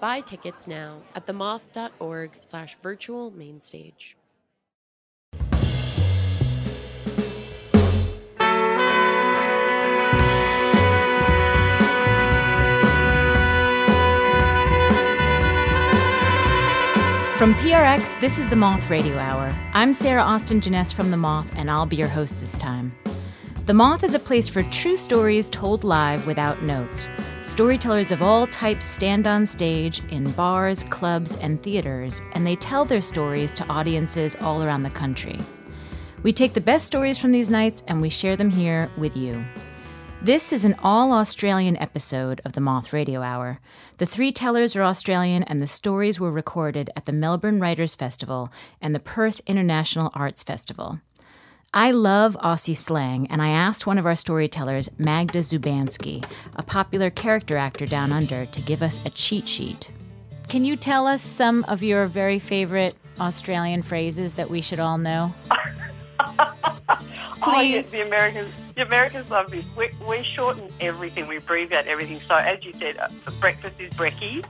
Buy tickets now at themoth.org slash virtual mainstage. From PRX, this is the Moth Radio Hour. I'm Sarah Austin Jenness from The Moth, and I'll be your host this time. The Moth is a place for true stories told live without notes. Storytellers of all types stand on stage in bars, clubs, and theaters, and they tell their stories to audiences all around the country. We take the best stories from these nights and we share them here with you. This is an all Australian episode of the Moth Radio Hour. The three tellers are Australian, and the stories were recorded at the Melbourne Writers Festival and the Perth International Arts Festival. I love Aussie slang, and I asked one of our storytellers, Magda Szubanski, a popular character actor down under, to give us a cheat sheet. Can you tell us some of your very favorite Australian phrases that we should all know? Oh, yes, the Americans, the Americans love this. We, we shorten everything. We abbreviate everything. So, as you said, uh, breakfast is brekkie.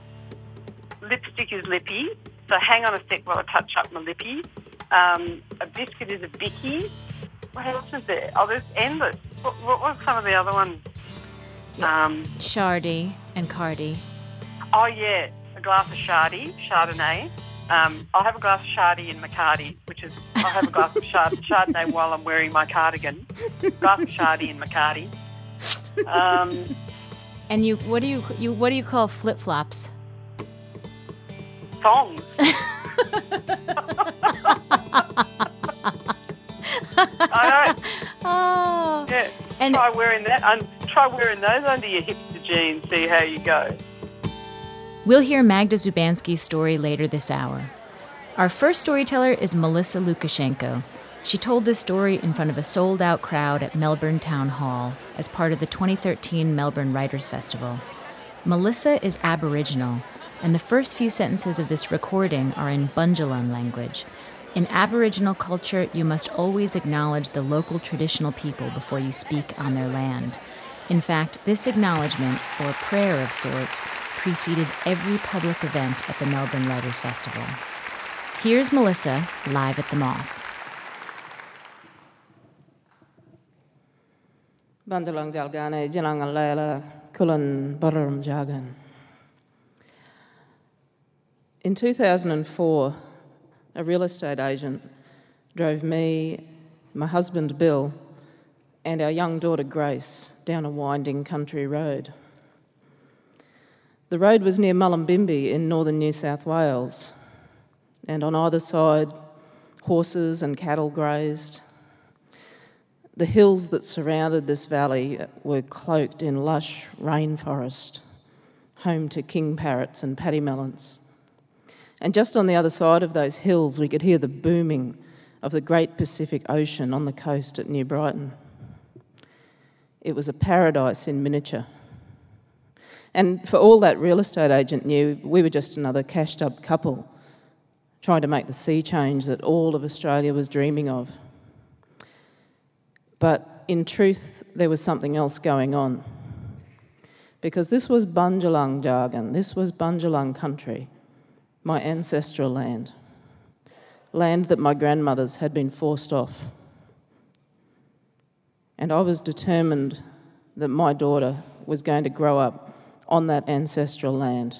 Lipstick is lippy. So, hang on a sec while I touch up my lippy. Um, a biscuit is a bicky. What else is there? Oh, there's endless. What, what was some of the other ones? Um, Shardy and Cardi. oh, yeah, a glass of Shardy, Chardonnay. Um, I'll have a glass of Shardy and Maccardi, which is I'll have a glass of Chard- Chardonnay while I'm wearing my cardigan. glass of Shardy and Maccardi. Um, And you, what do you, you what do you call flip flops? songs. I know. Oh, Yeah. And- try wearing that. Un- try wearing those under your hipster jeans. See how you go. We'll hear Magda Szubanski's story later this hour. Our first storyteller is Melissa Lucashenko. She told this story in front of a sold out crowd at Melbourne Town Hall as part of the 2013 Melbourne Writers Festival. Melissa is Aboriginal, and the first few sentences of this recording are in Bundjalung language. In Aboriginal culture, you must always acknowledge the local traditional people before you speak on their land. In fact, this acknowledgement, or prayer of sorts, preceded every public event at the Melbourne Writers Festival. Here's Melissa live at the Moth. Layla, Kulan Jagan. In 2004, a real estate agent drove me, my husband Bill, and our young daughter Grace down a winding country road. The road was near Mullumbimby in northern New South Wales, and on either side, horses and cattle grazed. The hills that surrounded this valley were cloaked in lush rainforest, home to king parrots and paddy melons. And just on the other side of those hills, we could hear the booming of the great Pacific Ocean on the coast at New Brighton. It was a paradise in miniature. And for all that real estate agent knew, we were just another cashed up couple trying to make the sea change that all of Australia was dreaming of. But in truth, there was something else going on. Because this was Bundjalung jargon, this was Bundjalung country, my ancestral land, land that my grandmothers had been forced off. And I was determined that my daughter was going to grow up on that ancestral land.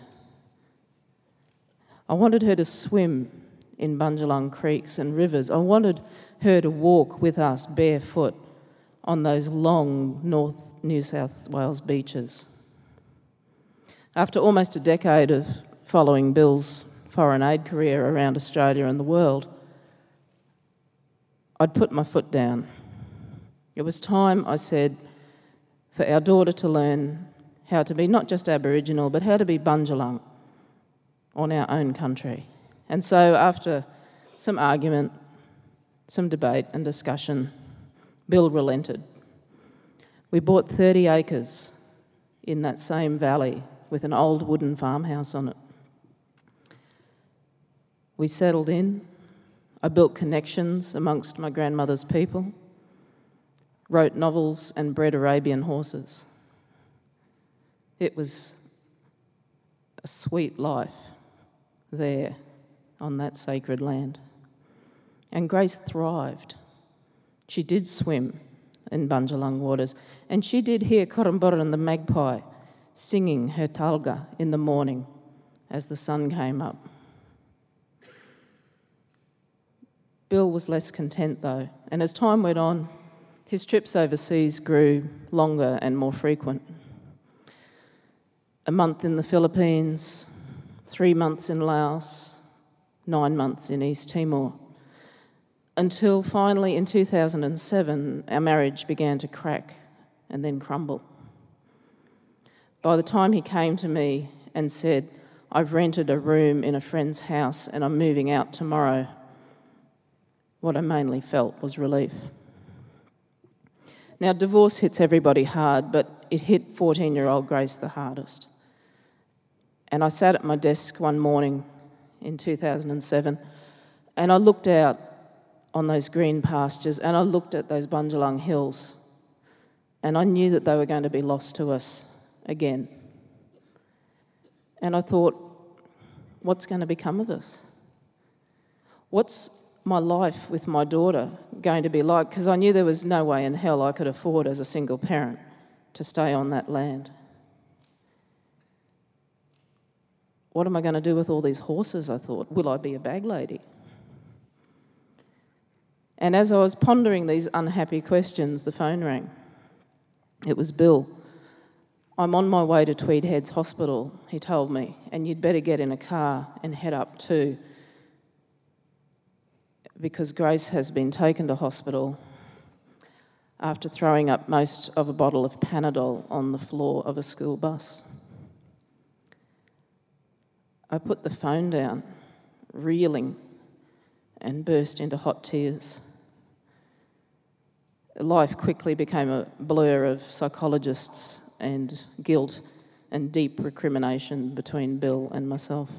I wanted her to swim in Bundjalung creeks and rivers. I wanted her to walk with us barefoot on those long North New South Wales beaches. After almost a decade of following Bill's foreign aid career around Australia and the world, I'd put my foot down. It was time, I said, for our daughter to learn how to be not just Aboriginal, but how to be Bundjalung on our own country. And so, after some argument, some debate and discussion. Bill relented. We bought 30 acres in that same valley with an old wooden farmhouse on it. We settled in. I built connections amongst my grandmother's people, wrote novels, and bred Arabian horses. It was a sweet life there on that sacred land. And Grace thrived. She did swim in Bundjalung waters, and she did hear Koromboran the magpie singing her talga in the morning as the sun came up. Bill was less content though, and as time went on, his trips overseas grew longer and more frequent. A month in the Philippines, three months in Laos, nine months in East Timor until finally in 2007, our marriage began to crack and then crumble. By the time he came to me and said, I've rented a room in a friend's house and I'm moving out tomorrow, what I mainly felt was relief. Now, divorce hits everybody hard, but it hit 14 year old Grace the hardest. And I sat at my desk one morning in 2007 and I looked out on those green pastures and I looked at those Bundjalung hills and I knew that they were going to be lost to us again. And I thought, what's going to become of us? What's my life with my daughter going to be like? Because I knew there was no way in hell I could afford as a single parent to stay on that land. What am I going to do with all these horses? I thought. Will I be a bag lady? And as I was pondering these unhappy questions, the phone rang. It was Bill. I'm on my way to Tweed Heads Hospital, he told me, and you'd better get in a car and head up too. Because Grace has been taken to hospital after throwing up most of a bottle of Panadol on the floor of a school bus. I put the phone down, reeling, and burst into hot tears life quickly became a blur of psychologists and guilt and deep recrimination between Bill and myself.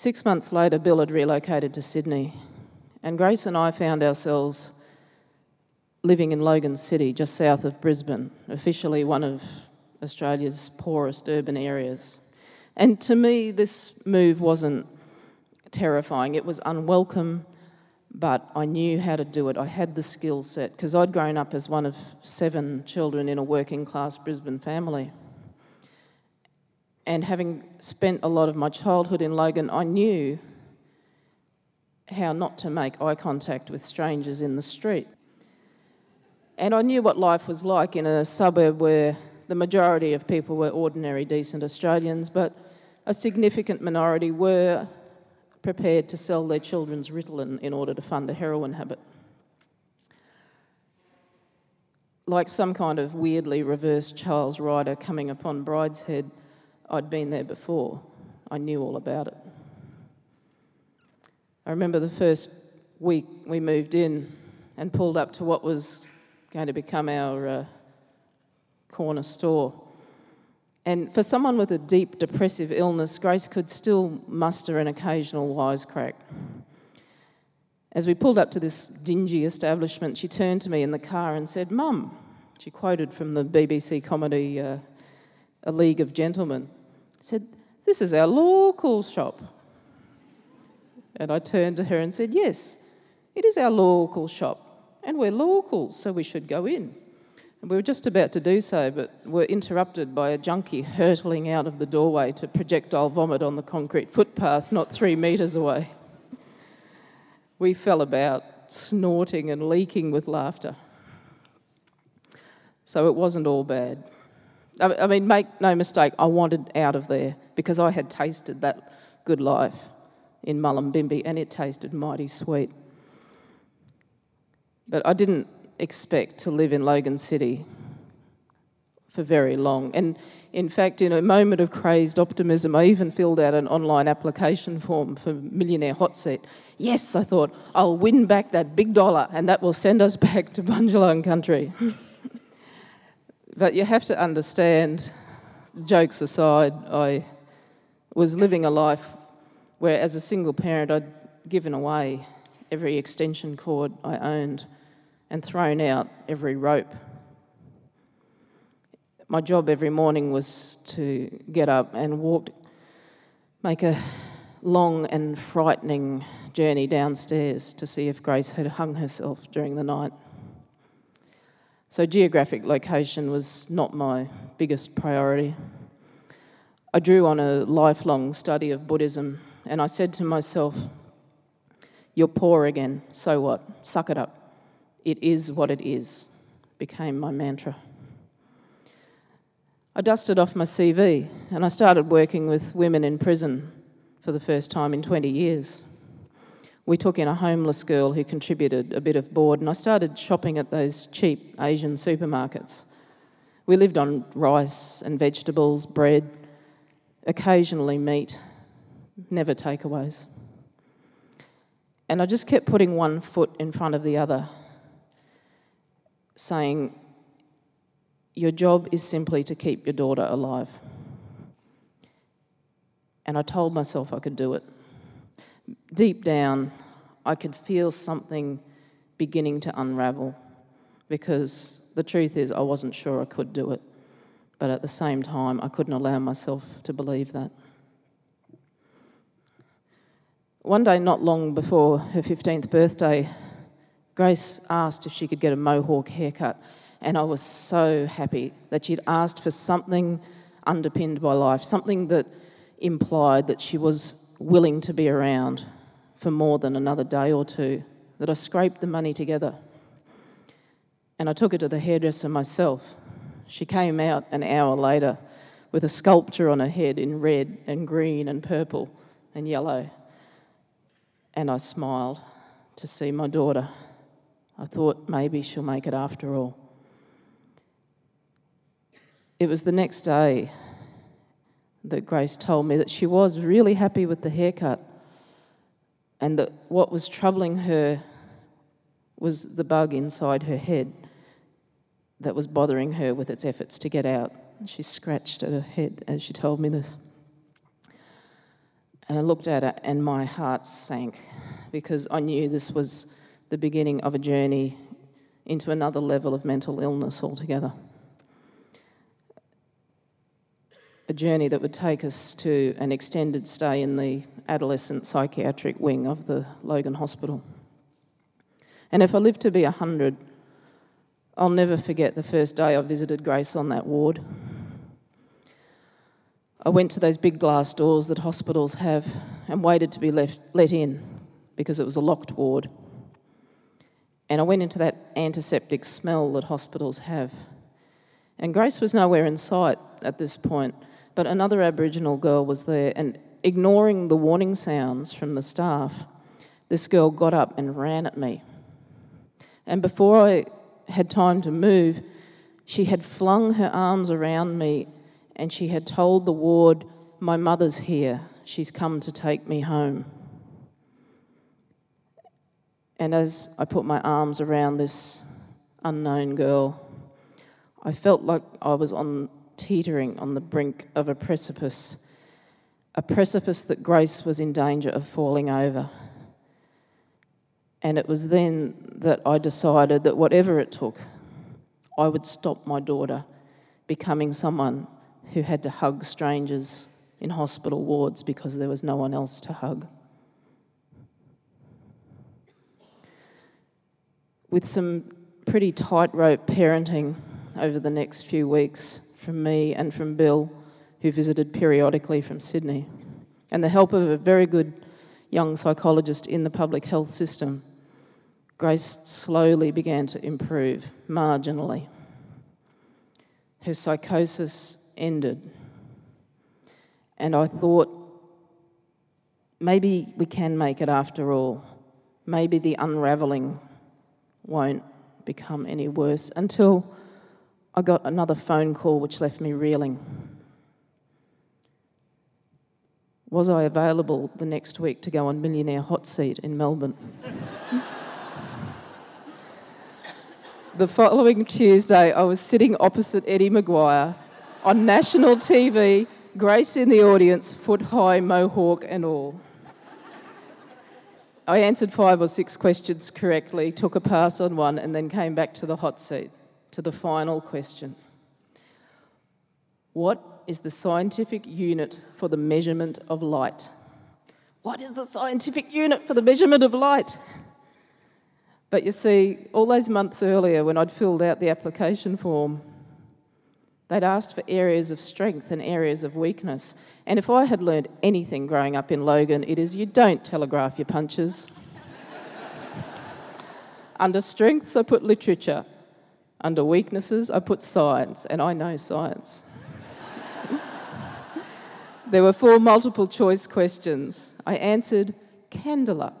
Six months later, Bill had relocated to Sydney, and Grace and I found ourselves living in Logan City, just south of Brisbane, officially one of Australia's poorest urban areas. And to me, this move wasn't terrifying, it was unwelcome but I knew how to do it. I had the skill set because I'd grown up as one of seven children in a working class Brisbane family. And having spent a lot of my childhood in Logan, I knew how not to make eye contact with strangers in the street. And I knew what life was like in a suburb where the majority of people were ordinary, decent Australians, but a significant minority were prepared to sell their children's Ritalin in order to fund a heroin habit. Like some kind of weirdly reversed Charles Ryder coming upon Brideshead, I'd been there before. I knew all about it. I remember the first week we moved in and pulled up to what was going to become our uh, corner store. And for someone with a deep depressive illness, Grace could still muster an occasional wisecrack. As we pulled up to this dingy establishment, she turned to me in the car and said, Mum, she quoted from the BBC comedy uh, A League of Gentlemen, said, This is our local shop. And I turned to her and said, Yes, it is our local shop, and we're locals, so we should go in. And we were just about to do so, but were interrupted by a junkie hurtling out of the doorway to projectile vomit on the concrete footpath not three metres away. We fell about, snorting and leaking with laughter. So it wasn't all bad. I mean, make no mistake, I wanted out of there because I had tasted that good life in Mullumbimby and it tasted mighty sweet. But I didn't expect to live in Logan City for very long. And in fact, in a moment of crazed optimism, I even filled out an online application form for Millionaire Hot Seat. Yes, I thought, I'll win back that big dollar and that will send us back to Bundjalung country. but you have to understand, jokes aside, I was living a life where, as a single parent, I'd given away every extension cord I owned and thrown out every rope my job every morning was to get up and walk, make a long and frightening journey downstairs to see if Grace had hung herself during the night. So, geographic location was not my biggest priority. I drew on a lifelong study of Buddhism and I said to myself, You're poor again, so what? Suck it up. It is what it is, became my mantra. I dusted off my CV and I started working with women in prison for the first time in 20 years. We took in a homeless girl who contributed a bit of board, and I started shopping at those cheap Asian supermarkets. We lived on rice and vegetables, bread, occasionally meat, never takeaways. And I just kept putting one foot in front of the other, saying, your job is simply to keep your daughter alive. And I told myself I could do it. Deep down, I could feel something beginning to unravel because the truth is, I wasn't sure I could do it. But at the same time, I couldn't allow myself to believe that. One day, not long before her 15th birthday, Grace asked if she could get a mohawk haircut. And I was so happy that she'd asked for something underpinned by life, something that implied that she was willing to be around for more than another day or two, that I scraped the money together. And I took her to the hairdresser myself. She came out an hour later with a sculpture on her head in red and green and purple and yellow. And I smiled to see my daughter. I thought maybe she'll make it after all. It was the next day that Grace told me that she was really happy with the haircut and that what was troubling her was the bug inside her head that was bothering her with its efforts to get out. She scratched at her head as she told me this. And I looked at her and my heart sank because I knew this was the beginning of a journey into another level of mental illness altogether. A journey that would take us to an extended stay in the adolescent psychiatric wing of the Logan Hospital. And if I live to be 100, I'll never forget the first day I visited Grace on that ward. I went to those big glass doors that hospitals have and waited to be left, let in because it was a locked ward. And I went into that antiseptic smell that hospitals have. And Grace was nowhere in sight at this point. But another Aboriginal girl was there, and ignoring the warning sounds from the staff, this girl got up and ran at me. And before I had time to move, she had flung her arms around me and she had told the ward, My mother's here. She's come to take me home. And as I put my arms around this unknown girl, I felt like I was on teetering on the brink of a precipice, a precipice that Grace was in danger of falling over. And it was then that I decided that whatever it took, I would stop my daughter becoming someone who had to hug strangers in hospital wards because there was no one else to hug. With some pretty tightrope parenting over the next few weeks, from me and from Bill, who visited periodically from Sydney, and the help of a very good young psychologist in the public health system, Grace slowly began to improve, marginally. Her psychosis ended, and I thought, maybe we can make it after all. Maybe the unravelling won't become any worse until I got another phone call which left me reeling. Was I available the next week to go on Millionaire Hot Seat in Melbourne? the following Tuesday, I was sitting opposite Eddie McGuire on national TV, Grace in the audience, foot high mohawk and all. I answered five or six questions correctly, took a pass on one, and then came back to the hot seat, to the final question. What is the scientific unit for the measurement of light? What is the scientific unit for the measurement of light? But you see, all those months earlier when I'd filled out the application form, they'd asked for areas of strength and areas of weakness. And if I had learned anything growing up in Logan, it is you don't telegraph your punches. Under strengths, I put literature. Under weaknesses, I put science, and I know science. there were four multiple choice questions. I answered candela.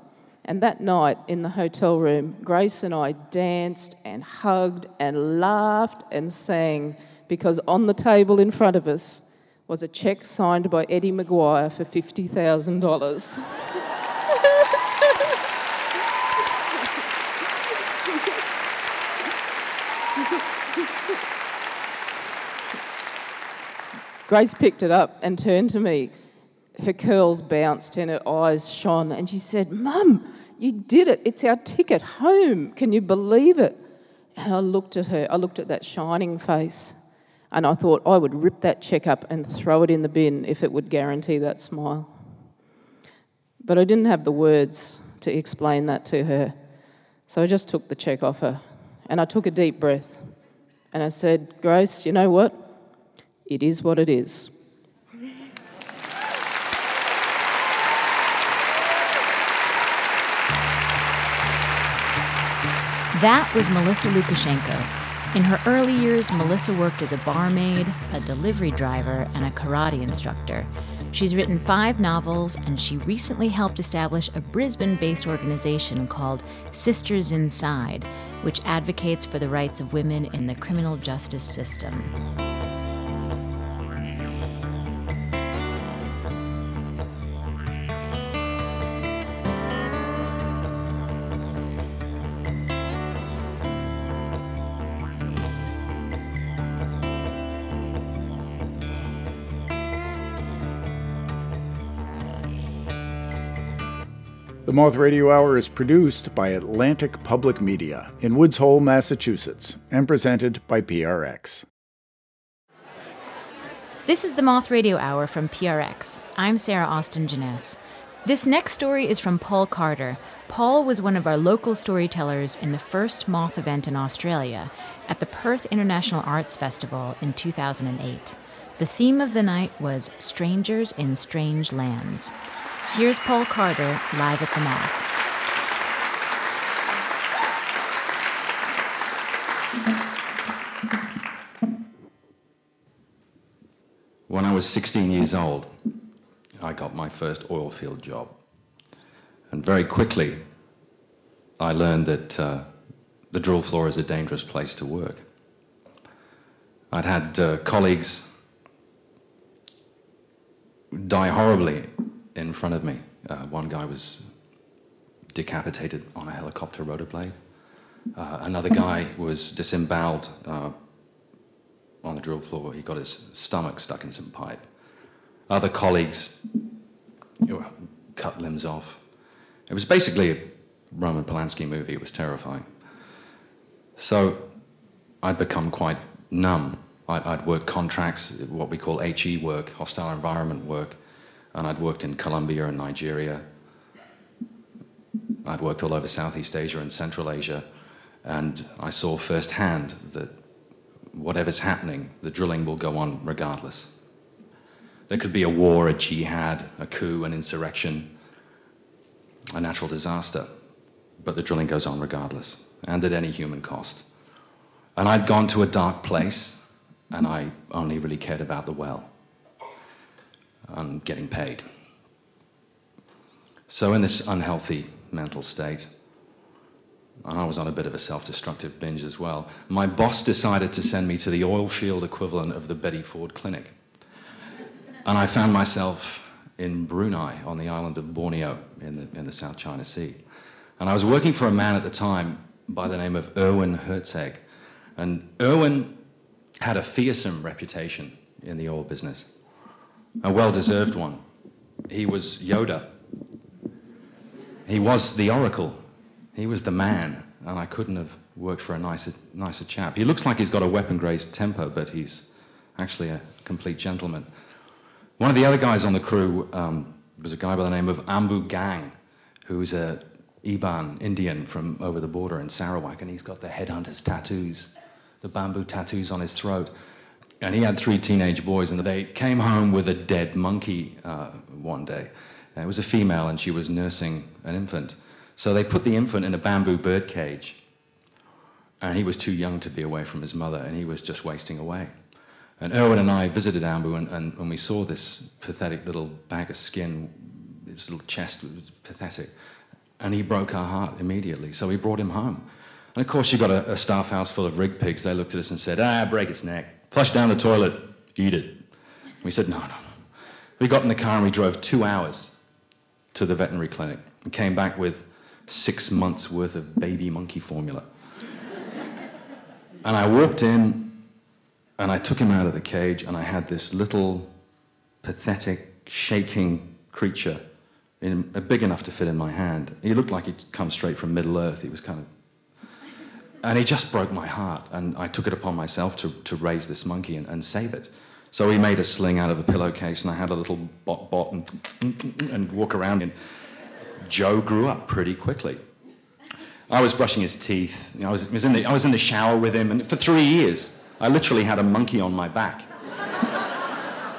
And that night in the hotel room, Grace and I danced and hugged and laughed and sang because on the table in front of us was a cheque signed by Eddie McGuire for $50,000. Grace picked it up and turned to me. Her curls bounced and her eyes shone, and she said, Mum, you did it. It's our ticket home. Can you believe it? And I looked at her, I looked at that shining face, and I thought I would rip that check up and throw it in the bin if it would guarantee that smile. But I didn't have the words to explain that to her. So I just took the check off her and I took a deep breath and I said, Grace, you know what? It is what it is. That was Melissa Lucashenko. In her early years, Melissa worked as a barmaid, a delivery driver, and a karate instructor. She's written five novels, and she recently helped establish a Brisbane based organization called Sisters Inside, which advocates for the rights of women in the criminal justice system. The Moth Radio Hour is produced by Atlantic Public Media in Woods Hole, Massachusetts, and presented by PRX. This is the Moth Radio Hour from PRX. I'm Sarah Austin Jenness. This next story is from Paul Carter. Paul was one of our local storytellers in the first Moth event in Australia at the Perth International Arts Festival in 2008. The theme of the night was Strangers in Strange Lands. Here's Paul Carter live at the Moth. When I was 16 years old, I got my first oil field job. And very quickly, I learned that uh, the drill floor is a dangerous place to work. I'd had uh, colleagues die horribly in front of me. Uh, one guy was decapitated on a helicopter rotor blade. Uh, another guy was disemboweled uh, on the drill floor. He got his stomach stuck in some pipe. Other colleagues cut limbs off. It was basically a Roman Polanski movie. It was terrifying. So I'd become quite numb. I, would work contracts, what we call HE work, hostile environment work, and I'd worked in Colombia and Nigeria. I'd worked all over Southeast Asia and Central Asia, and I saw firsthand that whatever's happening, the drilling will go on regardless. There could be a war, a jihad, a coup, an insurrection, a natural disaster, but the drilling goes on regardless, and at any human cost. And I'd gone to a dark place, and I only really cared about the well and getting paid. So, in this unhealthy mental state, I was on a bit of a self destructive binge as well. My boss decided to send me to the oil field equivalent of the Betty Ford Clinic. And I found myself in Brunei on the island of Borneo in the, in the South China Sea. And I was working for a man at the time by the name of Erwin Herzeg. And Erwin had a fearsome reputation in the oil business, a well deserved one. He was Yoda. He was the oracle. He was the man. And I couldn't have worked for a nicer, nicer chap. He looks like he's got a weapon grazed temper, but he's actually a complete gentleman. One of the other guys on the crew um, was a guy by the name of Ambu Gang, who's a Iban Indian from over the border in Sarawak, and he's got the headhunter's tattoos, the bamboo tattoos on his throat. And he had three teenage boys, and they came home with a dead monkey uh, one day. And it was a female, and she was nursing an infant. So they put the infant in a bamboo bird cage, and he was too young to be away from his mother, and he was just wasting away. And Erwin and I visited Ambu, and, and when we saw this pathetic little bag of skin, his little chest was pathetic, and he broke our heart immediately. So we brought him home. And of course, you got a, a staff house full of rig pigs. They looked at us and said, ah, break its neck, flush down the toilet, eat it. We said, no, no, no. We got in the car and we drove two hours to the veterinary clinic and came back with six months worth of baby monkey formula. and I walked in and I took him out of the cage, and I had this little, pathetic, shaking creature, in, uh, big enough to fit in my hand. He looked like he'd come straight from Middle Earth. He was kind of. And he just broke my heart, and I took it upon myself to, to raise this monkey and, and save it. So he made a sling out of a pillowcase, and I had a little bot bot and, and walk around. And Joe grew up pretty quickly. I was brushing his teeth. I, was, was in the, I was in the shower with him, and for three years, I literally had a monkey on my back.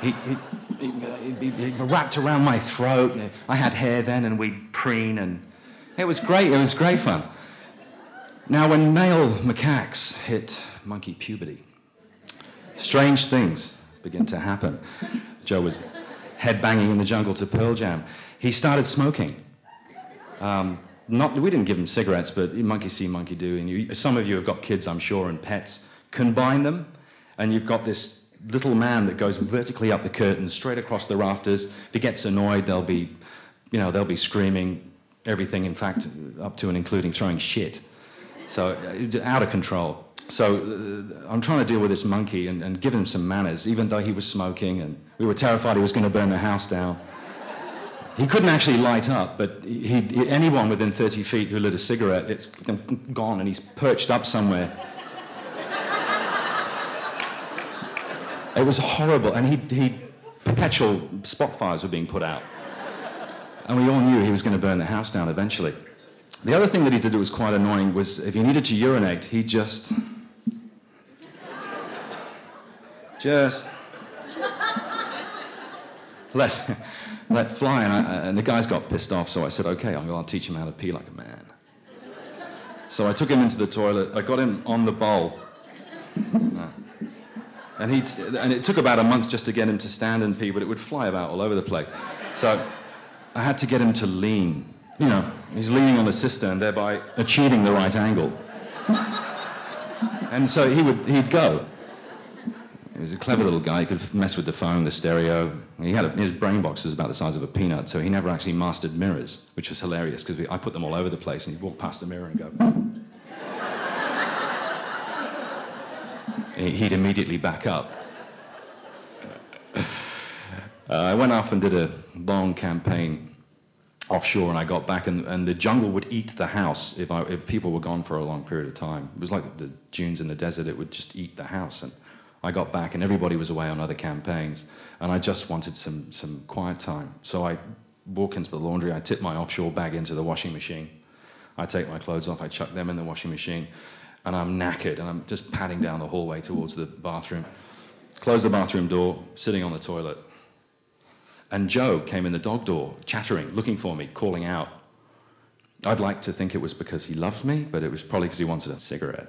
he, he, he, he, wrapped around my throat. I had hair then, and we'd preen, and it was great. It was great fun. Now, when male macaques hit monkey puberty, strange things begin to happen. Joe was headbanging in the jungle to Pearl Jam. He started smoking. Um, not, we didn't give him cigarettes, but monkey see, monkey do. And you, some of you have got kids, I'm sure, and pets combine them, and you've got this little man that goes vertically up the curtains, straight across the rafters. If he gets annoyed, they'll be, you know, they'll be screaming everything, in fact, up to and including throwing shit. So, uh, out of control. So, uh, I'm trying to deal with this monkey and, and give him some manners, even though he was smoking and we were terrified he was going to burn the house down. He couldn't actually light up, but he, he, anyone within 30 feet who lit a cigarette, it's gone and he's perched up somewhere. It was horrible, and he, he perpetual spot fires were being put out. And we all knew he was going to burn the house down eventually. The other thing that he did that was quite annoying was if he needed to urinate, he just. just. let, let fly. And, I, and the guys got pissed off, so I said, okay, I'll, to teach him how to pee like a man. So I took him into the toilet, I got him on the bowl. And, he'd, and it took about a month just to get him to stand and pee, but it would fly about all over the place. So I had to get him to lean. You know, he's leaning on the cistern, thereby achieving the right angle. and so he would, he'd go. He was a clever little guy. He could mess with the phone, the stereo. He had a, his brain box was about the size of a peanut, so he never actually mastered mirrors, which was hilarious because I put them all over the place, and he'd walk past the mirror and go. he'd immediately back up. Uh, I went off and did a long campaign offshore, and I got back, and, and the jungle would eat the house if, I, if people were gone for a long period of time. It was like the dunes in the desert, it would just eat the house. And I got back, and everybody was away on other campaigns, and I just wanted some, some quiet time. So I walk into the laundry, I tip my offshore bag into the washing machine. I take my clothes off, I chuck them in the washing machine and I'm knackered and I'm just padding down the hallway towards the bathroom. Close the bathroom door, sitting on the toilet. And Joe came in the dog door, chattering, looking for me, calling out. I'd like to think it was because he loved me, but it was probably because he wanted a cigarette.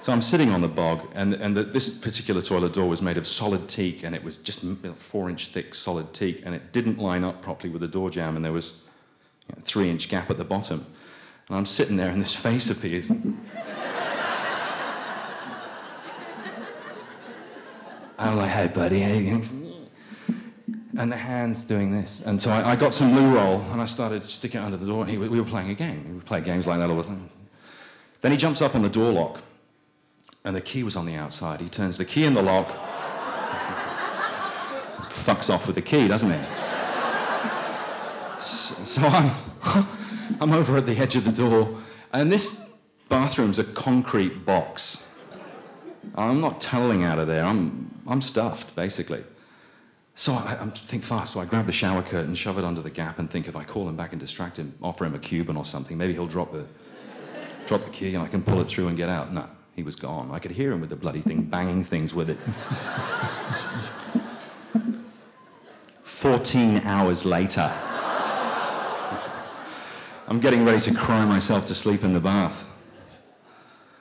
so I'm sitting on the bog, and, and the, this particular toilet door was made of solid teak, and it was just four inch thick solid teak, and it didn't line up properly with the door jamb, and there was a three inch gap at the bottom. And I'm sitting there, and this face appears. I'm like, oh, hey, buddy. Hey. And the hand's doing this. And so I, I, got some loo roll, and I started sticking it under the door, and he, we were playing a game. We play games like that all the time. Then he jumps up on the door lock, and the key was on the outside. He turns the key in the lock, fucks off with the key, doesn't he? So, so I'm, I'm over at the edge of the door, and this bathroom's a concrete box. I'm not tunneling out of there. I'm, I'm stuffed, basically. So I, I, think fast. So I grab the shower curtain, shove it under the gap, and think if I call him back and distract him, offer him a Cuban or something, maybe he'll drop the, drop the key and I can pull it through and get out. No, he was gone. I could hear him with the bloody thing banging things with it. 14 hours later, I'm getting ready to cry myself to sleep in the bath.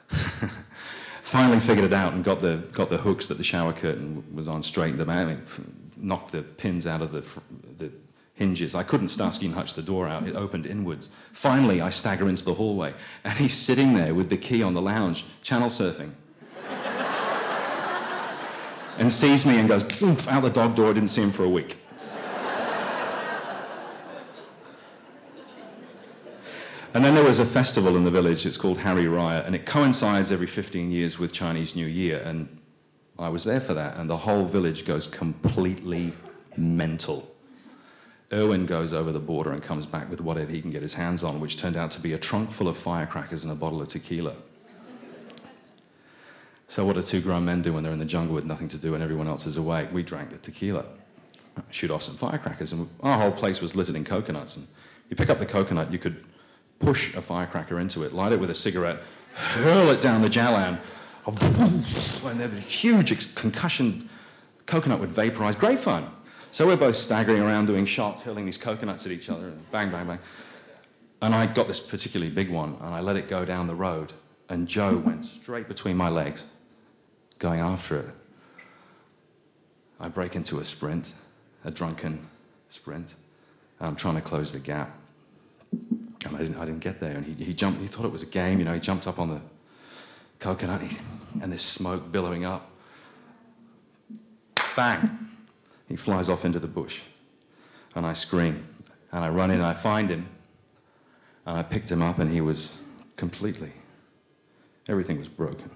Finally figured it out and got the, got the hooks that the shower curtain was on, straightened them out knocked the pins out of the, the hinges. I couldn't Starsky and Hutch the door out. It opened inwards. Finally, I stagger into the hallway, and he's sitting there with the key on the lounge, channel surfing. and sees me and goes, oof, out the dog door. I didn't see him for a week. And then there was a festival in the village, it's called Hari Raya, and it coincides every 15 years with Chinese New Year. And I was there for that, and the whole village goes completely mental. Erwin goes over the border and comes back with whatever he can get his hands on, which turned out to be a trunk full of firecrackers and a bottle of tequila. So, what do two grown men do when they're in the jungle with nothing to do and everyone else is awake? We drank the tequila, shoot off some firecrackers, and our whole place was littered in coconuts. And you pick up the coconut, you could push a firecracker into it, light it with a cigarette, hurl it down the Jalan, and there was a huge concussion. Coconut would vaporize. Great fun. So we're both staggering around doing shots, hurling these coconuts at each other, and bang, bang, bang. And I got this particularly big one, and I let it go down the road, and Joe went straight between my legs, going after it. I break into a sprint, a drunken sprint. and I'm trying to close the gap. And I didn't, I didn't get there. And he, he jumped, he thought it was a game, you know, he jumped up on the coconut and there's smoke billowing up. Bang! He flies off into the bush. And I scream. And I run in and I find him. And I picked him up and he was completely, everything was broken.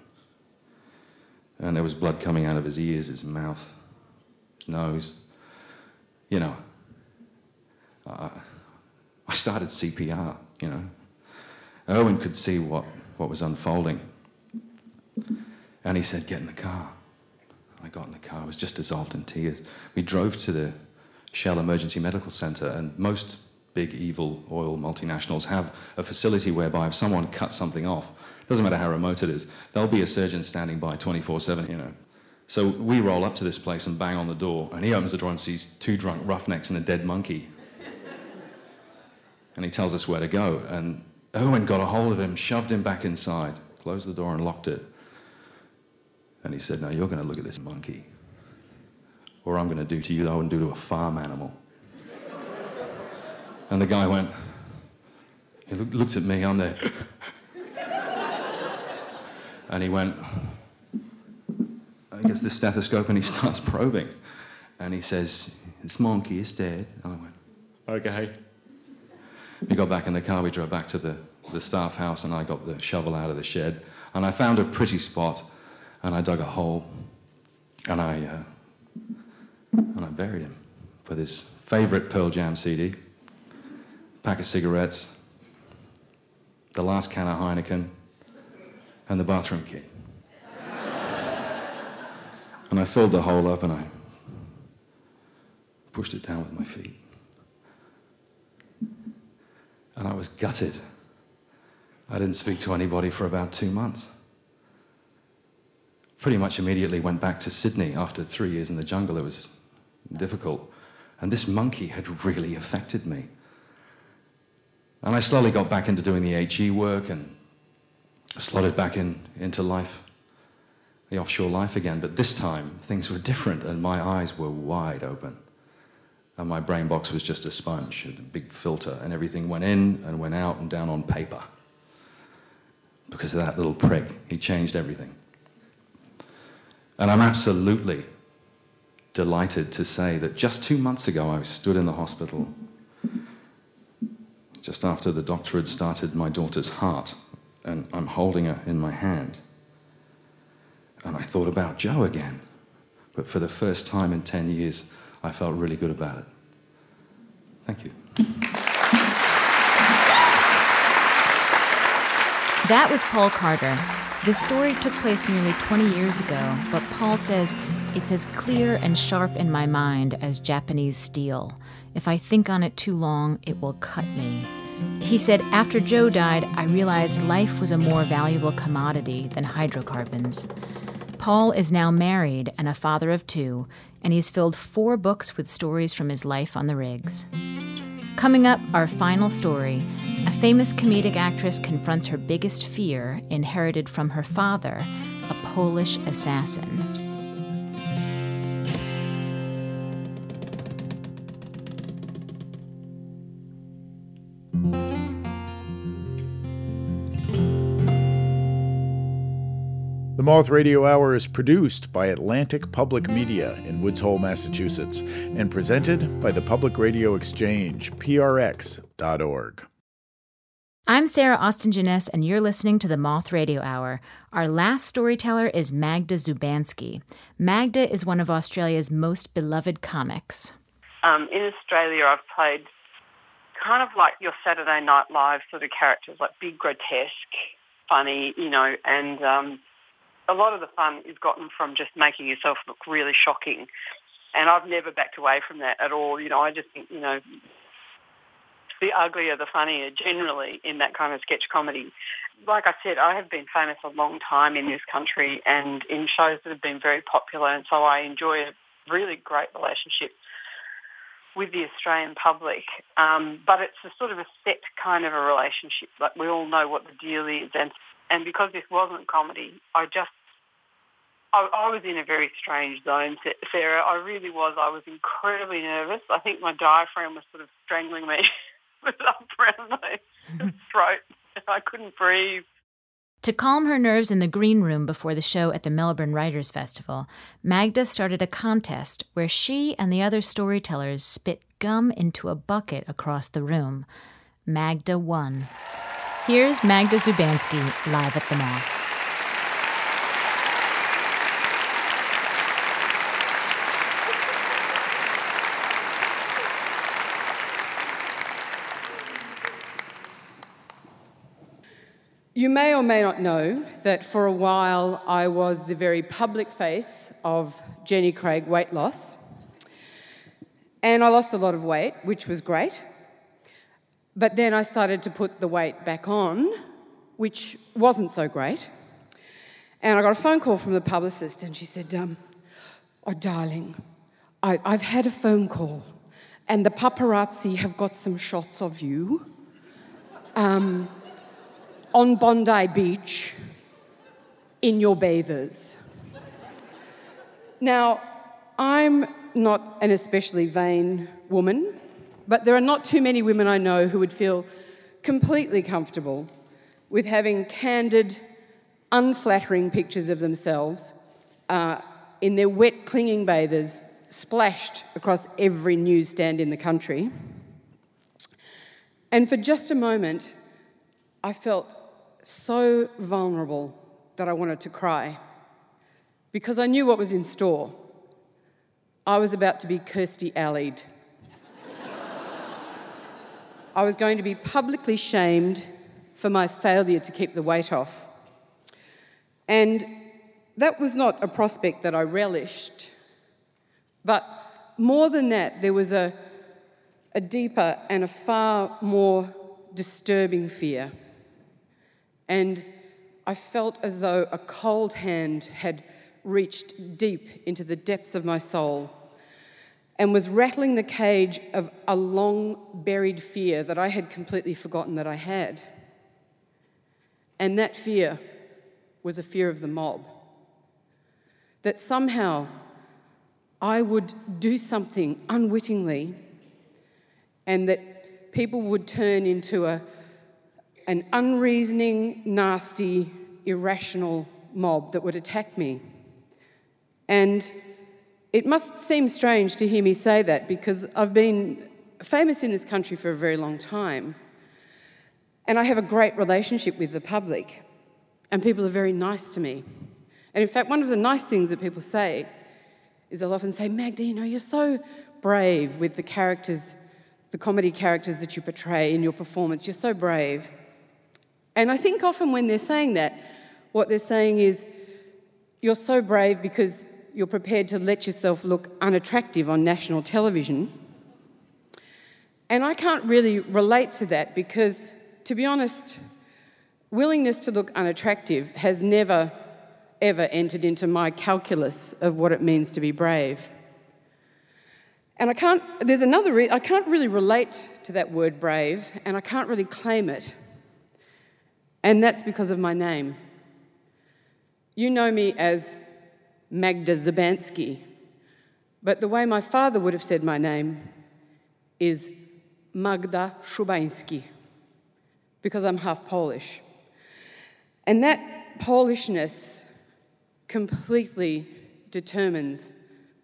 And there was blood coming out of his ears, his mouth, nose. You know, uh, I started CPR, you know. Erwin could see what, what was unfolding. And he said, Get in the car. I got in the car. I was just dissolved in tears. We drove to the Shell Emergency Medical Center, and most big evil oil multinationals have a facility whereby if someone cuts something off, doesn't matter how remote it is, there'll be a surgeon standing by 24 7, you know. So we roll up to this place and bang on the door, and he opens the door and sees two drunk roughnecks and a dead monkey. and he tells us where to go. And Owen got a hold of him, shoved him back inside, closed the door, and locked it. And he said, Now you're going to look at this monkey, or I'm going to do to you that I wouldn't do to a farm animal. and the guy went, he looked at me, I'm there. and he went, I guess the stethoscope, and he starts probing. And he says, This monkey is dead. And I went, Okay. We got back in the car, we drove back to the, the staff house, and I got the shovel out of the shed. And I found a pretty spot and I dug a hole and I, uh, and I buried him with his favorite Pearl Jam CD, pack of cigarettes, the last can of Heineken, and the bathroom key. and I filled the hole up and I pushed it down with my feet. And I was gutted. I didn't speak to anybody for about two months pretty much immediately went back to Sydney after three years in the jungle. It was difficult. And this monkey had really affected me. And I slowly got back into doing the HE work and slotted back in, into life, the offshore life again. But this time, things were different, and my eyes were wide open. And my brain box was just a sponge, a big filter, and everything went in and went out and down on paper. because of that little prick. He changed everything. And I'm absolutely delighted to say that just two months ago I stood in the hospital just after the doctor had started my daughter's heart, and I'm holding her in my hand. And I thought about Joe again. But for the first time in 10 years, I felt really good about it. Thank you. That was Paul Carter. This story took place nearly 20 years ago, but Paul says it's as clear and sharp in my mind as Japanese steel. If I think on it too long, it will cut me. He said, After Joe died, I realized life was a more valuable commodity than hydrocarbons. Paul is now married and a father of two, and he's filled four books with stories from his life on the rigs. Coming up, our final story a famous comedic actress confronts her biggest fear, inherited from her father, a Polish assassin. Moth Radio Hour is produced by Atlantic Public Media in Woods Hole, Massachusetts, and presented by the Public Radio Exchange, prx.org. I'm Sarah Austin Jenness, and you're listening to the Moth Radio Hour. Our last storyteller is Magda Szubanski. Magda is one of Australia's most beloved comics. Um, in Australia, I've played kind of like your Saturday Night Live sort of characters, like big, grotesque, funny, you know, and um, a lot of the fun is gotten from just making yourself look really shocking. And I've never backed away from that at all. You know, I just think, you know, the uglier the funnier generally in that kind of sketch comedy. Like I said, I have been famous a long time in this country and in shows that have been very popular and so I enjoy a really great relationship with the Australian public. Um, but it's a sort of a set kind of a relationship. Like we all know what the deal is and and because this wasn't comedy, I just I, I was in a very strange zone, Sarah. I really was. I was incredibly nervous. I think my diaphragm was sort of strangling me up around my throat. I couldn't breathe. To calm her nerves in the green room before the show at the Melbourne Writers Festival, Magda started a contest where she and the other storytellers spit gum into a bucket across the room. Magda won. Here's Magda Szubanski live at the Moth. You may or may not know that for a while I was the very public face of Jenny Craig weight loss. And I lost a lot of weight, which was great. But then I started to put the weight back on, which wasn't so great. And I got a phone call from the publicist, and she said, um, Oh, darling, I, I've had a phone call, and the paparazzi have got some shots of you. Um, on Bondi Beach in your bathers. Now, I'm not an especially vain woman, but there are not too many women I know who would feel completely comfortable with having candid, unflattering pictures of themselves uh, in their wet, clinging bathers splashed across every newsstand in the country. And for just a moment, I felt so vulnerable that I wanted to cry because I knew what was in store. I was about to be Kirstie Alleyed. I was going to be publicly shamed for my failure to keep the weight off. And that was not a prospect that I relished. But more than that, there was a, a deeper and a far more disturbing fear and I felt as though a cold hand had reached deep into the depths of my soul and was rattling the cage of a long buried fear that I had completely forgotten that I had. And that fear was a fear of the mob. That somehow I would do something unwittingly and that people would turn into a an unreasoning, nasty, irrational mob that would attack me. And it must seem strange to hear me say that because I've been famous in this country for a very long time. And I have a great relationship with the public, and people are very nice to me. And in fact, one of the nice things that people say is they'll often say, Magda, you know, you're so brave with the characters, the comedy characters that you portray in your performance. You're so brave. And I think often when they're saying that, what they're saying is, you're so brave because you're prepared to let yourself look unattractive on national television. And I can't really relate to that because, to be honest, willingness to look unattractive has never, ever entered into my calculus of what it means to be brave. And I can't, there's another, re- I can't really relate to that word brave, and I can't really claim it. And that's because of my name. You know me as Magda Szubanski, but the way my father would have said my name is Magda Szubański, because I'm half Polish. And that Polishness completely determines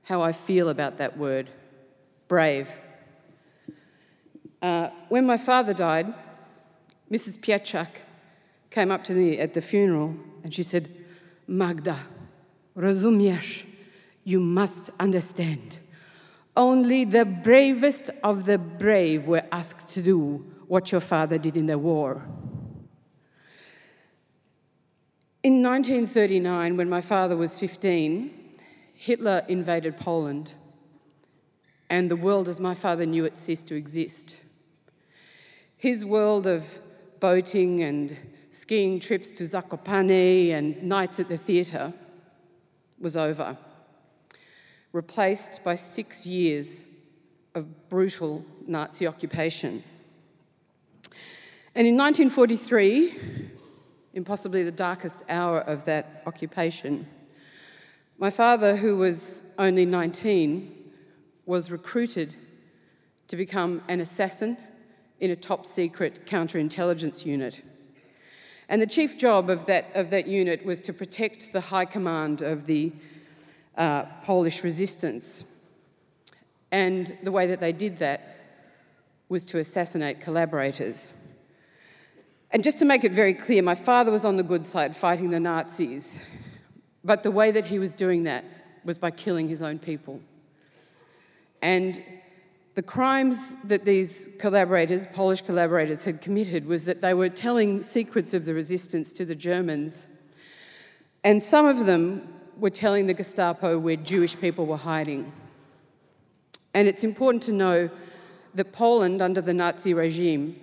how I feel about that word, brave. Uh, when my father died, Mrs. Pietchak came up to me at the funeral and she said, Magda, rozumiesz, you must understand. Only the bravest of the brave were asked to do what your father did in the war. In 1939, when my father was 15, Hitler invaded Poland, and the world as my father knew it ceased to exist. His world of boating and skiing trips to Zakopane and nights at the theatre was over replaced by six years of brutal Nazi occupation. And in 1943, in possibly the darkest hour of that occupation, my father, who was only 19, was recruited to become an assassin in a top secret counterintelligence unit. And the chief job of that, of that unit was to protect the high command of the uh, Polish resistance. And the way that they did that was to assassinate collaborators. And just to make it very clear, my father was on the good side fighting the Nazis, but the way that he was doing that was by killing his own people. And the crimes that these collaborators, Polish collaborators, had committed was that they were telling secrets of the resistance to the Germans. And some of them were telling the Gestapo where Jewish people were hiding. And it's important to know that Poland, under the Nazi regime,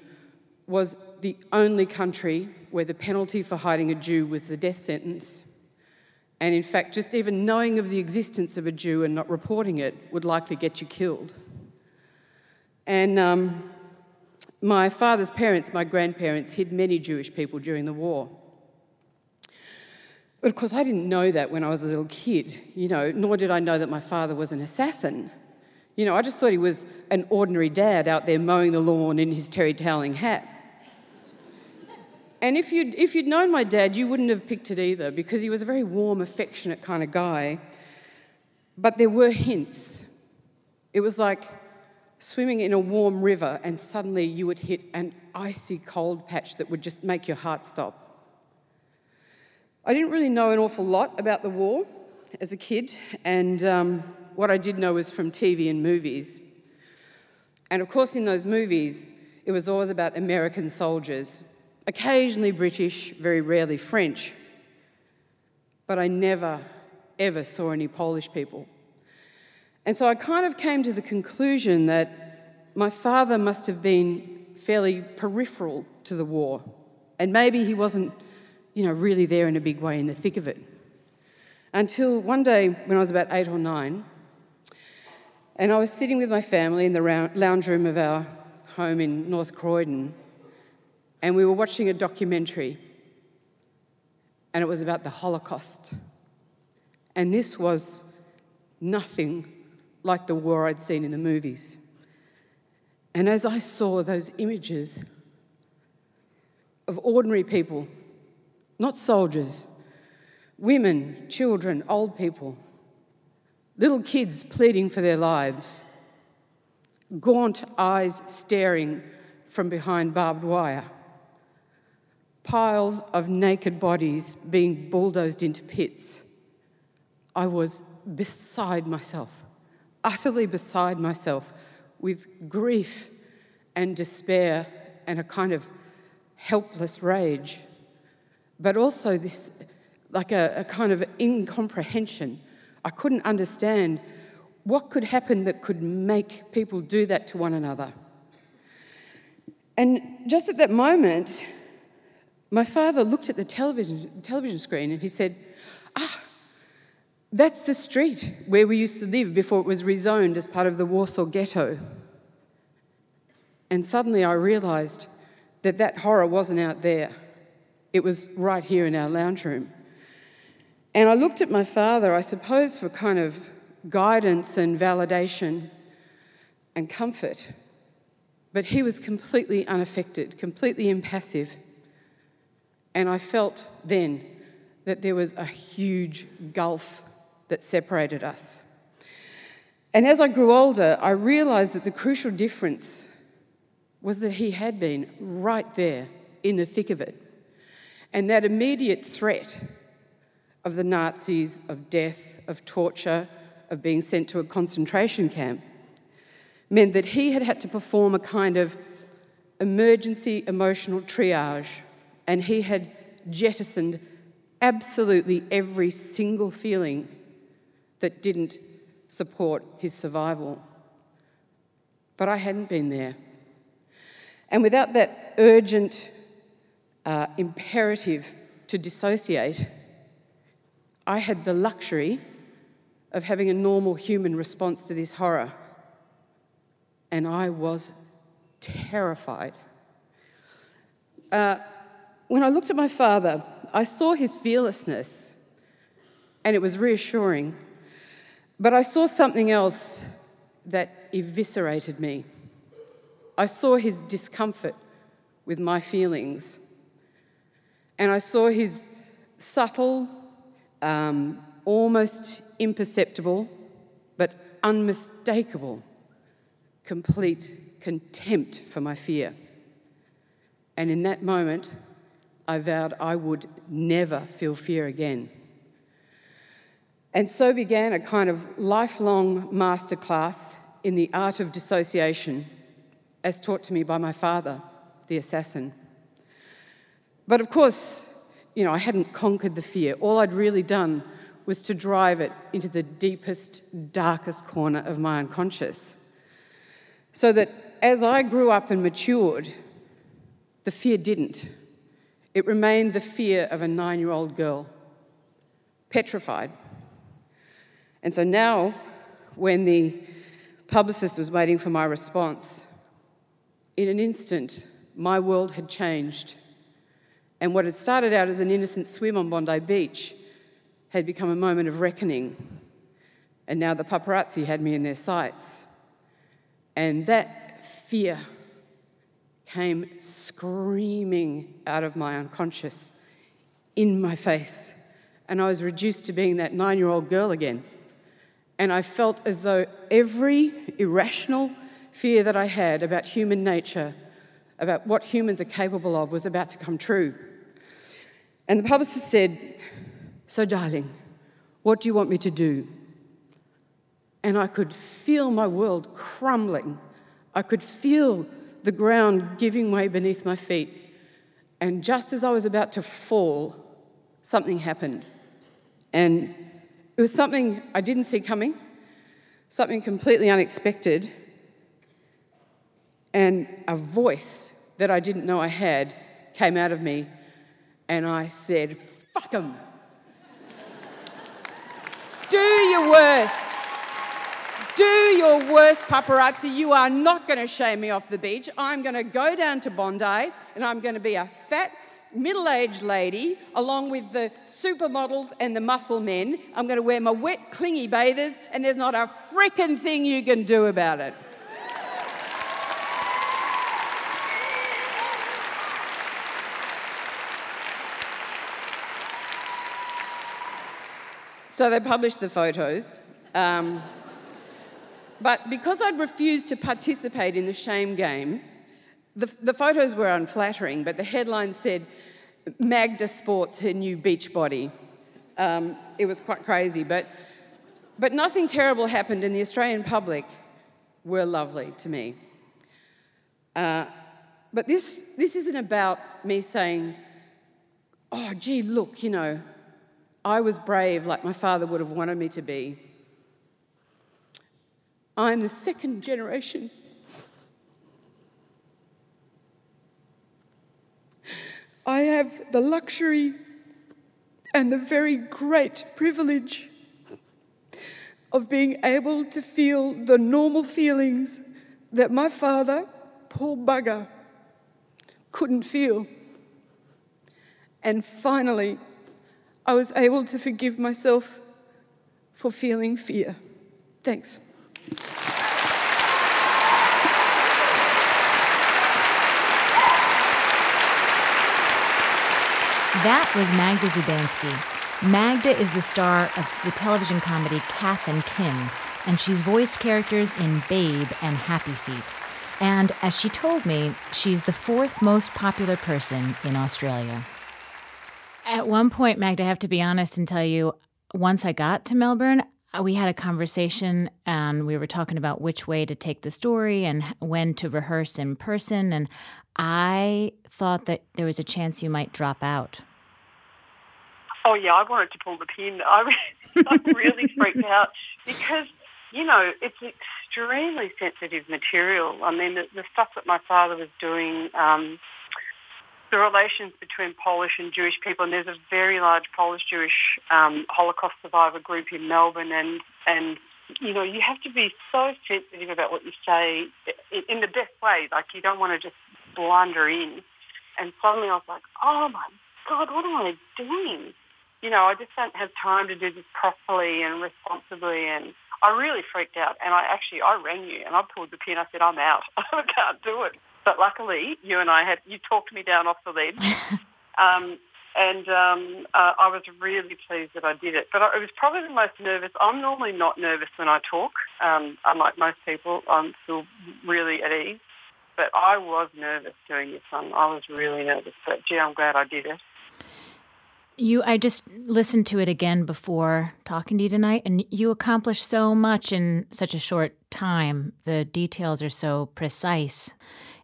was the only country where the penalty for hiding a Jew was the death sentence. And in fact, just even knowing of the existence of a Jew and not reporting it would likely get you killed. And um, my father's parents, my grandparents, hid many Jewish people during the war. But of course, I didn't know that when I was a little kid, you know, nor did I know that my father was an assassin. You know, I just thought he was an ordinary dad out there mowing the lawn in his terry toweling hat. And if you'd, if you'd known my dad, you wouldn't have picked it either because he was a very warm, affectionate kind of guy. But there were hints. It was like swimming in a warm river and suddenly you would hit an icy cold patch that would just make your heart stop. I didn't really know an awful lot about the war as a kid, and um, what I did know was from TV and movies. And of course, in those movies, it was always about American soldiers, occasionally British, very rarely French. But I never, ever saw any Polish people. And so I kind of came to the conclusion that my father must have been fairly peripheral to the war, and maybe he wasn't you know, really there in a big way in the thick of it. Until one day when I was about eight or nine, and I was sitting with my family in the lounge room of our home in North Croydon, and we were watching a documentary, and it was about the Holocaust. And this was nothing like the war I'd seen in the movies. And as I saw those images, of ordinary people, not soldiers, women, children, old people, little kids pleading for their lives, gaunt eyes staring from behind barbed wire, piles of naked bodies being bulldozed into pits. I was beside myself, utterly beside myself, with grief and despair and a kind of helpless rage, but also this like a, a kind of incomprehension. I couldn't understand what could happen that could make people do that to one another. And just at that moment, my father looked at the television, television screen and he said, Ah, that's the street where we used to live before it was rezoned as part of the Warsaw Ghetto. And suddenly I realised that that horror wasn't out there, it was right here in our lounge room. And I looked at my father, I suppose, for kind of guidance and validation and comfort. But he was completely unaffected, completely impassive. And I felt then that there was a huge gulf that separated us. And as I grew older, I realised that the crucial difference was that he had been right there in the thick of it. And that immediate threat of the Nazis, of death, of torture, of being sent to a concentration camp, meant that he had had to perform a kind of emergency emotional triage, and he had jettisoned absolutely every single feeling that didn't support his survival. But I hadn't been there. And without that urgent uh, imperative to dissociate, I had the luxury of having a normal human response to this horror. And I was terrified. Uh, when I looked at my father, I saw his fearlessness, and it was reassuring. But I saw something else that eviscerated me. I saw his discomfort with my feelings, and I saw his subtle, um, almost imperceptible, but unmistakable, complete contempt for my fear. And in that moment, I vowed I would never feel fear again. And so began a kind of lifelong masterclass in the art of dissociation, as taught to me by my father, the assassin. But of course, you know, I hadn't conquered the fear. All I'd really done was to drive it into the deepest, darkest corner of my unconscious. So that as I grew up and matured, the fear didn't. It remained the fear of a nine year old girl, petrified. And so now, when the publicist was waiting for my response, in an instant, my world had changed. And what had started out as an innocent swim on Bondi Beach had become a moment of reckoning. And now the paparazzi had me in their sights. And that fear came screaming out of my unconscious in my face. And I was reduced to being that nine year old girl again. And I felt as though every irrational fear that I had about human nature, about what humans are capable of, was about to come true. And the publicist said, So, darling, what do you want me to do? And I could feel my world crumbling. I could feel the ground giving way beneath my feet. And just as I was about to fall, something happened. And it was something I didn't see coming, something completely unexpected, and a voice that I didn't know I had came out of me and I said, fuck them. Do your worst. Do your worst, paparazzi. You are not going to shame me off the beach. I'm going to go down to Bondi and I'm going to be a fat, middle aged lady along with the supermodels and the muscle men. I'm going to wear my wet, clingy bathers, and there's not a frickin' thing you can do about it. So they published the photos. Um, but because I'd refused to participate in the shame game, the, the photos were unflattering, but the headline said, Magda sports her new beach body. Um, it was quite crazy, but, but nothing terrible happened, and the Australian public were lovely to me. Uh, but this, this isn't about me saying, oh, gee, look, you know, I was brave like my father would have wanted me to be. I'm the second generation. I have the luxury and the very great privilege of being able to feel the normal feelings that my father, poor bugger, couldn't feel. And finally, I was able to forgive myself for feeling fear. Thanks. That was Magda Szubanski. Magda is the star of the television comedy Kath and Kim, and she's voiced characters in Babe and Happy Feet. And as she told me, she's the fourth most popular person in Australia. At one point, Magda, I have to be honest and tell you, once I got to Melbourne, uh, we had a conversation and we were talking about which way to take the story and when to rehearse in person. And I thought that there was a chance you might drop out. Oh yeah, I wanted to pull the pin. I, I really freaked out because you know it's extremely sensitive material. I mean, the, the stuff that my father was doing, um, the relations between Polish and Jewish people, and there's a very large Polish Jewish um, Holocaust survivor group in Melbourne, and and you know you have to be so sensitive about what you say in, in the best way. Like you don't want to just blunder in. And suddenly I was like, oh my God, what am I doing? You know, I just don't have time to do this properly and responsibly. And I really freaked out. And I actually, I rang you and I pulled the pin. I said, I'm out. I can't do it. But luckily, you and I had, you talked me down off the ledge. um, and um, uh, I was really pleased that I did it. But I, it was probably the most nervous. I'm normally not nervous when I talk. Um, unlike most people, I'm still really at ease. But I was nervous doing this one. I was really nervous. But gee, I'm glad I did it. You, I just listened to it again before talking to you tonight, and you accomplished so much in such a short time. The details are so precise,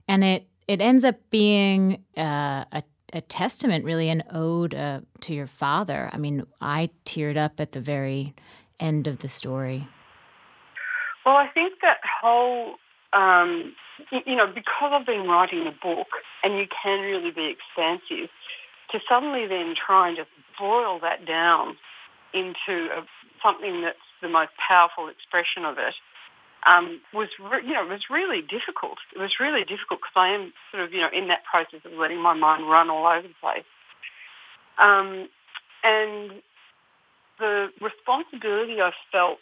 and it it ends up being uh, a a testament, really, an ode uh, to your father. I mean, I teared up at the very end of the story. Well, I think that whole, um, you know, because I've been writing the book, and you can really be expansive to suddenly then try and just boil that down into a, something that's the most powerful expression of it um, was, re- you know, was really difficult. It was really difficult because I am sort of, you know, in that process of letting my mind run all over the place. Um, and the responsibility I felt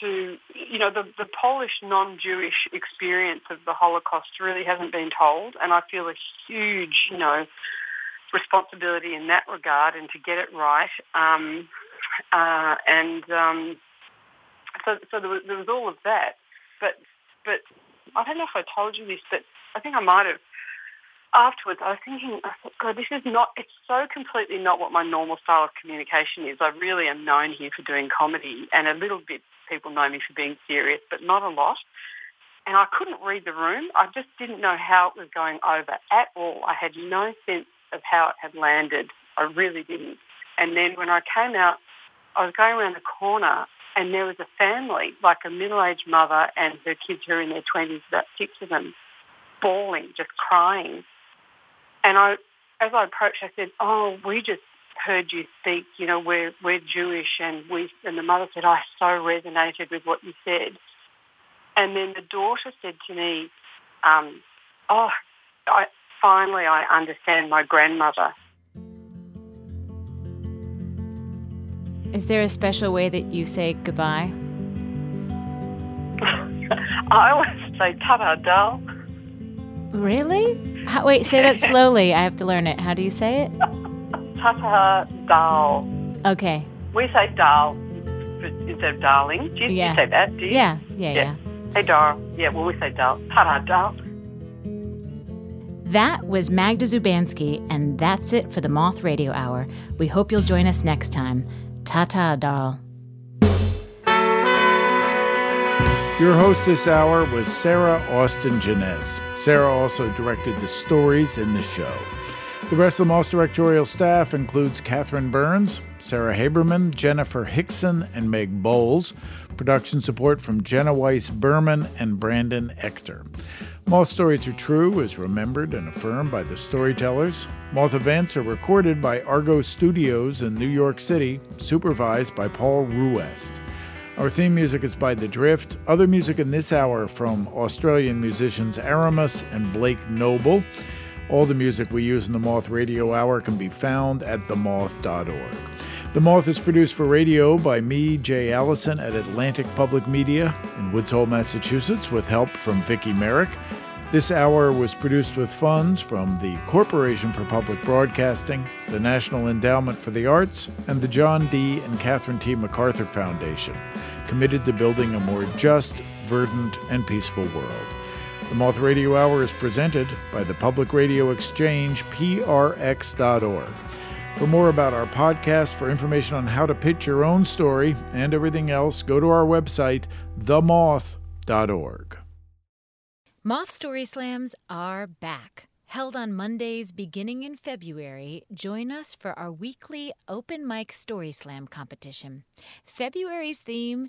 to, you know, the, the Polish non-Jewish experience of the Holocaust really hasn't been told, and I feel a huge, you know, responsibility in that regard and to get it right. Um, uh, and um, so, so there was, there was all of that. But, but I don't know if I told you this, but I think I might have. Afterwards, I was thinking, I thought, God, this is not, it's so completely not what my normal style of communication is. I really am known here for doing comedy and a little bit people know me for being serious, but not a lot. And I couldn't read the room. I just didn't know how it was going over at all. I had no sense of how it had landed. I really didn't. And then when I came out, I was going around the corner and there was a family, like a middle-aged mother and her kids who are in their 20s, about six of them, bawling, just crying. And I, as I approached, I said, oh, we just heard you speak, you know, we're, we're Jewish. And, we, and the mother said, I so resonated with what you said. And then the daughter said to me, um, oh, I, finally I understand my grandmother. Is there a special way that you say goodbye? I always say ta dal. Really? How, wait, say that slowly. I have to learn it. How do you say it? ta dal. Okay. We say dal. instead of darling. Do you, Yeah. you say that? Do you? Yeah, yeah, yeah. Hey, Dar. Yeah, well, we say Dar. Ta-da, Dar. That was Magda Szubanski, and that's it for the Moth Radio Hour. We hope you'll join us next time. Ta ta, Darl. Your host this hour was Sarah Austin Jenness. Sarah also directed the stories in the show. The rest of the Moth directorial staff includes Catherine Burns, Sarah Haberman, Jennifer Hickson, and Meg Bowles. Production support from Jenna Weiss Berman and Brandon Ector. Moth Stories Are True is remembered and affirmed by the storytellers. Moth events are recorded by Argot Studios in New York City, supervised by Paul Ruest. Our theme music is by The Drift. Other music in this hour from Australian musicians Aramis and Blake Noble. All the music we use in the Moth Radio Hour can be found at themoth.org. The Moth is produced for radio by me, Jay Allison, at Atlantic Public Media in Woods Hole, Massachusetts, with help from Vicki Merrick. This hour was produced with funds from the Corporation for Public Broadcasting, the National Endowment for the Arts, and the John D. and Catherine T. MacArthur Foundation, committed to building a more just, verdant, and peaceful world. The Moth Radio Hour is presented by the Public Radio Exchange, prx.org. For more about our podcast, for information on how to pitch your own story, and everything else, go to our website, themoth.org. Moth Story Slams are back. Held on Mondays beginning in February, join us for our weekly open mic story slam competition. February's theme